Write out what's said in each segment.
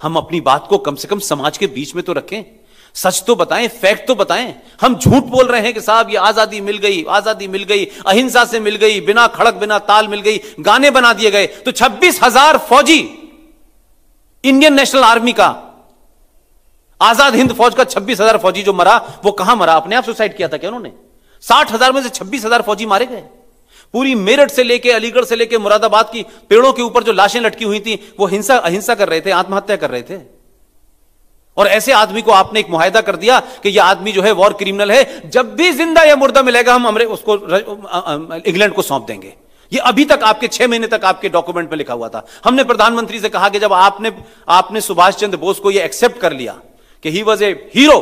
हम अपनी बात को कम से कम समाज के बीच में तो रखें। सच तो बताएँ, फैक्ट तो बताएँ। हम झूठ बोल रहे हैं कि साहब, ये आज़ादी मिल गई, आज़ादी मिल गई, अहिंसा से मिल गई, बिना खड़क, बिना ताल मिल गई, गाने बना दिए गए। तो छब्बीस हज़ार फौजी, इंडियन नेशनल आर्मी का, आज़ाद हिंद फौज का छब्बीस हज़ार फौजी जो मरा, वो कहाँ मरा? अपने आप सुसाइड किया था क्या उन्होंने? साठ हज़ार में से छब्बीस हज़ार फौजी मारे गए। पूरी मेरठ से लेके अलीगढ़ से लेके मुरादाबाद की पेड़ों के ऊपर जो लाशें लटकी हुई थी, वो हिंसा, अहिंसा कर रहे थे, आत्महत्या कर रहे थे। और ऐसे आदमी को आपने एक मुहिदा कर दिया कि यह आदमी जो है वॉर क्रिमिनल है। जब भी ज़िंदा या मुर्दा मिलेगा, हम हमरे उसको इंग्लैंड को सौंप देंगे। ये अभी तक आपके छह महीने तक आपके डॉक्यूमेंट में लिखा हुआ था। हमने प्रधानमंत्री से कहा कि जब आपने आपने सुभाष चंद्र बोस को यह एक्सेप्ट कर लिया कि ही वॉज़ ए हीरो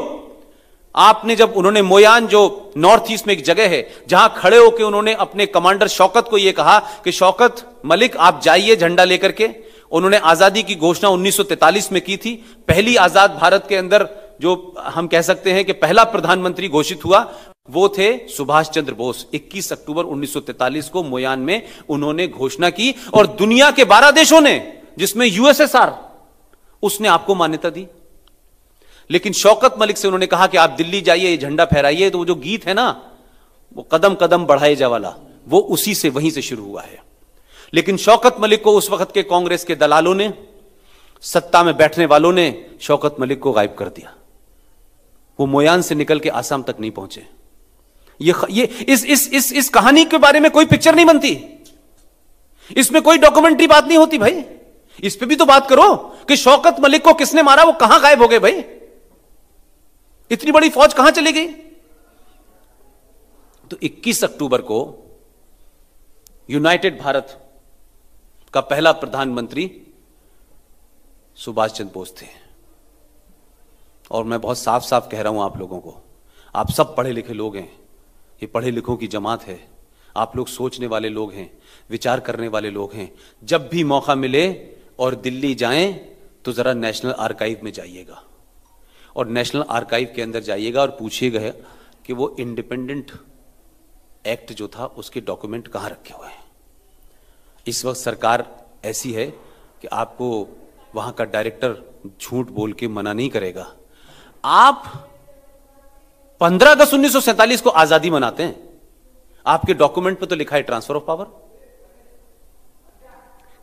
आपने जब उन्होंने मोयान जो नॉर्थ ईस्ट में एक जगह है, जहाँ खड़े होकर उन्होंने अपने कमांडर शौकत को यह कहा कि शौकत, मलिक, आप जाइए झंडा लेकर के। उन्होंने आज़ादी की घोषणा 1943 में की थी। पहली आज़ाद भारत के अंदर जो हम कह सकते हैं कि पहला प्रधानमंत्री घोषित हुआ, वो थे सुभाष चंद्र बोस। 21 अक्टूबर 1943 को मोयान में उन्होंने घोषणा की और दुनिया के 12 देशों ने, जिसमें यूएसएसआर, उसने आपको मान्यता दी। लेकिन शौकत मलिक से उन्होंने कहा कि आप दिल्ली जाइए झंडा फहराइए तो वो जो गीत है ना, वो कदम कदम बढ़ाए जा वाला, वो उसी से वहीं से शुरू हुआ है। लेकिन शौकत मलिक को उस वक्त के कांग्रेस के दलालों ने, सत्ता में बैठने वालों ने शौकत मलिक को गायब कर दिया। वो मोयान से निकल के आसाम तक नहीं पहुँचे। ये ये इस इस इस इस कहानी के बारे में कोई पिक्चर नहीं बनती। इसमें कोई डॉक्यूमेंट्री बात नहीं होती भाई। इस पे भी तो बात करो कि शौकत मलिक को किसने मारा, वो कहाँ गायब हो गए भाई? इतनी बड़ी फौज कहाँ चली गई? तो 21 अक्टूबर को यूनाइटेड भारत का पहला प्रधानमंत्री सुभाष चंद्र बोस थे। और मैं बहुत साफ़ साफ़ कह रहा हूँ आप लोगों को, आप सब पढ़े लिखे लोग हैं, ये पढ़े लिखों की जमात है। आप लोग सोचने वाले लोग हैं, विचार करने वाले लोग हैं। जब भी मौका मिले और दिल्ली जाएँ तो जरा नेशनल आर्काइव में जाइएगा। और नेशनल आर्काइव के अंदर जाइएगा और पूछिएगा कि वो इंडिपेंडेंट एक्ट जो था, उसके डॉक्यूमेंट कहाँ रखे हुए हैं। इस वक्त सरकार ऐसी है कि आपको वहाँ का डायरेक्टर झूठ बोल के मना नहीं करेगा। आप 15 अगस्त उन्नीस को आज़ादी मनाते हैं। आपके डॉक्यूमेंट पे तो लिखा है ट्रांसफ़र ऑफ़ पावर।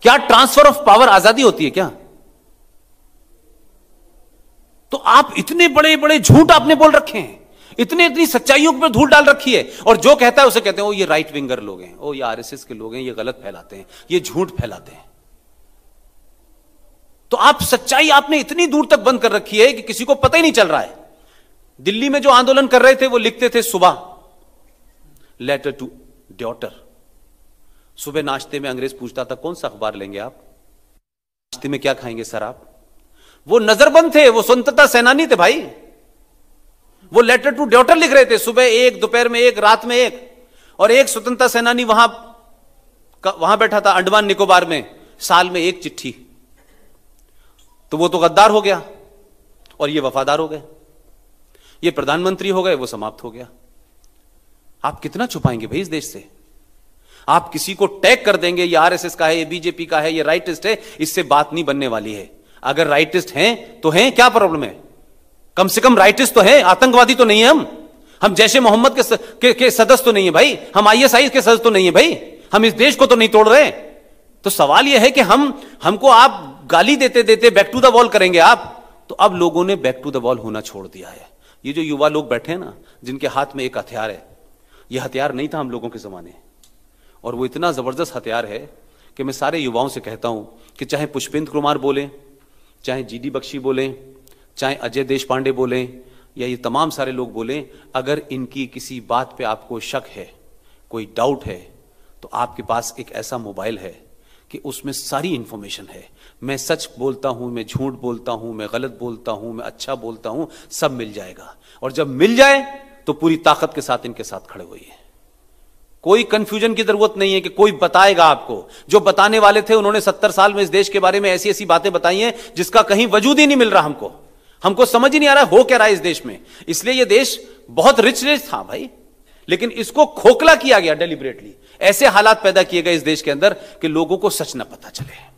क्या ट्रांसफ़र ऑफ़ पावर आज़ादी होती है क्या? तो आप इतने बड़े बड़े झूठ आपने बोल रखे हैं। इतने, इतनी सच्चाइयों पर धूल डाल रखी है। और जो कहता है उसे कहते हैं, ओ, ये राइट विंगर लोग हैं। ओ, ये आरएसएस के लोग हैं, ये गलत फैलाते हैं, ये झूठ फैलाते हैं। तो आप सच्चाई आपने इतनी दूर तक बंद कर रखी है कि किसी को पता ही नहीं चल रहा है। दिल्ली में जो आंदोलन कर रहे थे, वो लिखते थे सुबह लेटर टू डॉटर सुबह नाश्ते में अंग्रेज़ पूछता था, कौन सा अखबार लेंगे आप? नाश्ते में क्या खाएँगे सर आप? वो नजरबंद थे, वो स्वतंत्रता सेनानी थे भाई। वो लेटर टू डॉटर लिख रहे थे, सुबह एक, दोपहर में एक, रात में एक। और एक स्वतंत्रता सेनानी वहाँ वहाँ बैठा था अंडमान निकोबार में, साल में एक चिट्ठी। तो वो तो गद्दार हो गया, और ये वफादार हो गए। ये प्रधानमंत्री हो गए, वो समाप्त हो गया। आप कितना छुपाएँगे भाई इस देश से? आप किसी को टैग कर देंगे, ये आरएसएस का है, ये बीजेपी का है, ये राइटिस्ट है, इससे बात नहीं बनने वाली है। अगर राइटिस्ट हैं तो हैं क्या प्रॉब्लम है? कम से कम राइटिस्ट तो है आतंकवादी तो नहीं है हम। हम जैसे मोहम्मद के, के, के सदस्य तो नहीं है भाई हम आईएसआई के सदस्य तो नहीं है भाई। हम इस देश को तो नहीं तोड़ रहे तो सवाल यह है कि हम हमको आप गाली देते देते बैक टू द वॉल करेंगे आप? तो अब लोगों ने बैक टू द वॉल होना छोड़ दिया है। ये जो युवा लोग बैठे हैं ना जिनके हाथ में एक हथियार है यह हथियार नहीं था हम लोगों के जमाने। और वो इतना ज़बरदस्त हथियार है कि मैं सारे युवाओं से कहता हूँ कि चाहे पुष्पेंद्र कुमार बोले चाहे जीडी बख्शी बोले, चाहे अजय देश पांडे बोलें, या ये तमाम सारे लोग बोलें, अगर इनकी किसी बात पे आपको शक है, कोई डाउट है तो आपके पास एक ऐसा मोबाइल है कि उसमें सारी इंफॉर्मेशन है। मैं सच बोलता हूँ, मैं झूठ बोलता हूँ, मैं गलत बोलता हूँ, मैं अच्छा बोलता हूँ, सब मिल जाएगा। और जब मिल जाए तो पूरी ताकत के साथ इनके साथ खड़े हुई है कोई कंफ्यूजन की ज़रूरत नहीं है कि कोई बताएगा आपको। जो बताने वाले थे, उन्होंने सत्तर साल में इस देश के बारे में ऐसी ऐसी बातें बताई हैं, जिसका कहीं वजूद ही नहीं मिल रहा हमको। हमको समझ ही नहीं आ रहा हो क्या रहा है इस देश में। इसलिए यह देश बहुत रिच देश था भाई। लेकिन इसको खोखला किया गया डेलिबरेटली ऐसे हालात पैदा किए गए इस देश के अंदर कि लोगों को सच ना पता चले।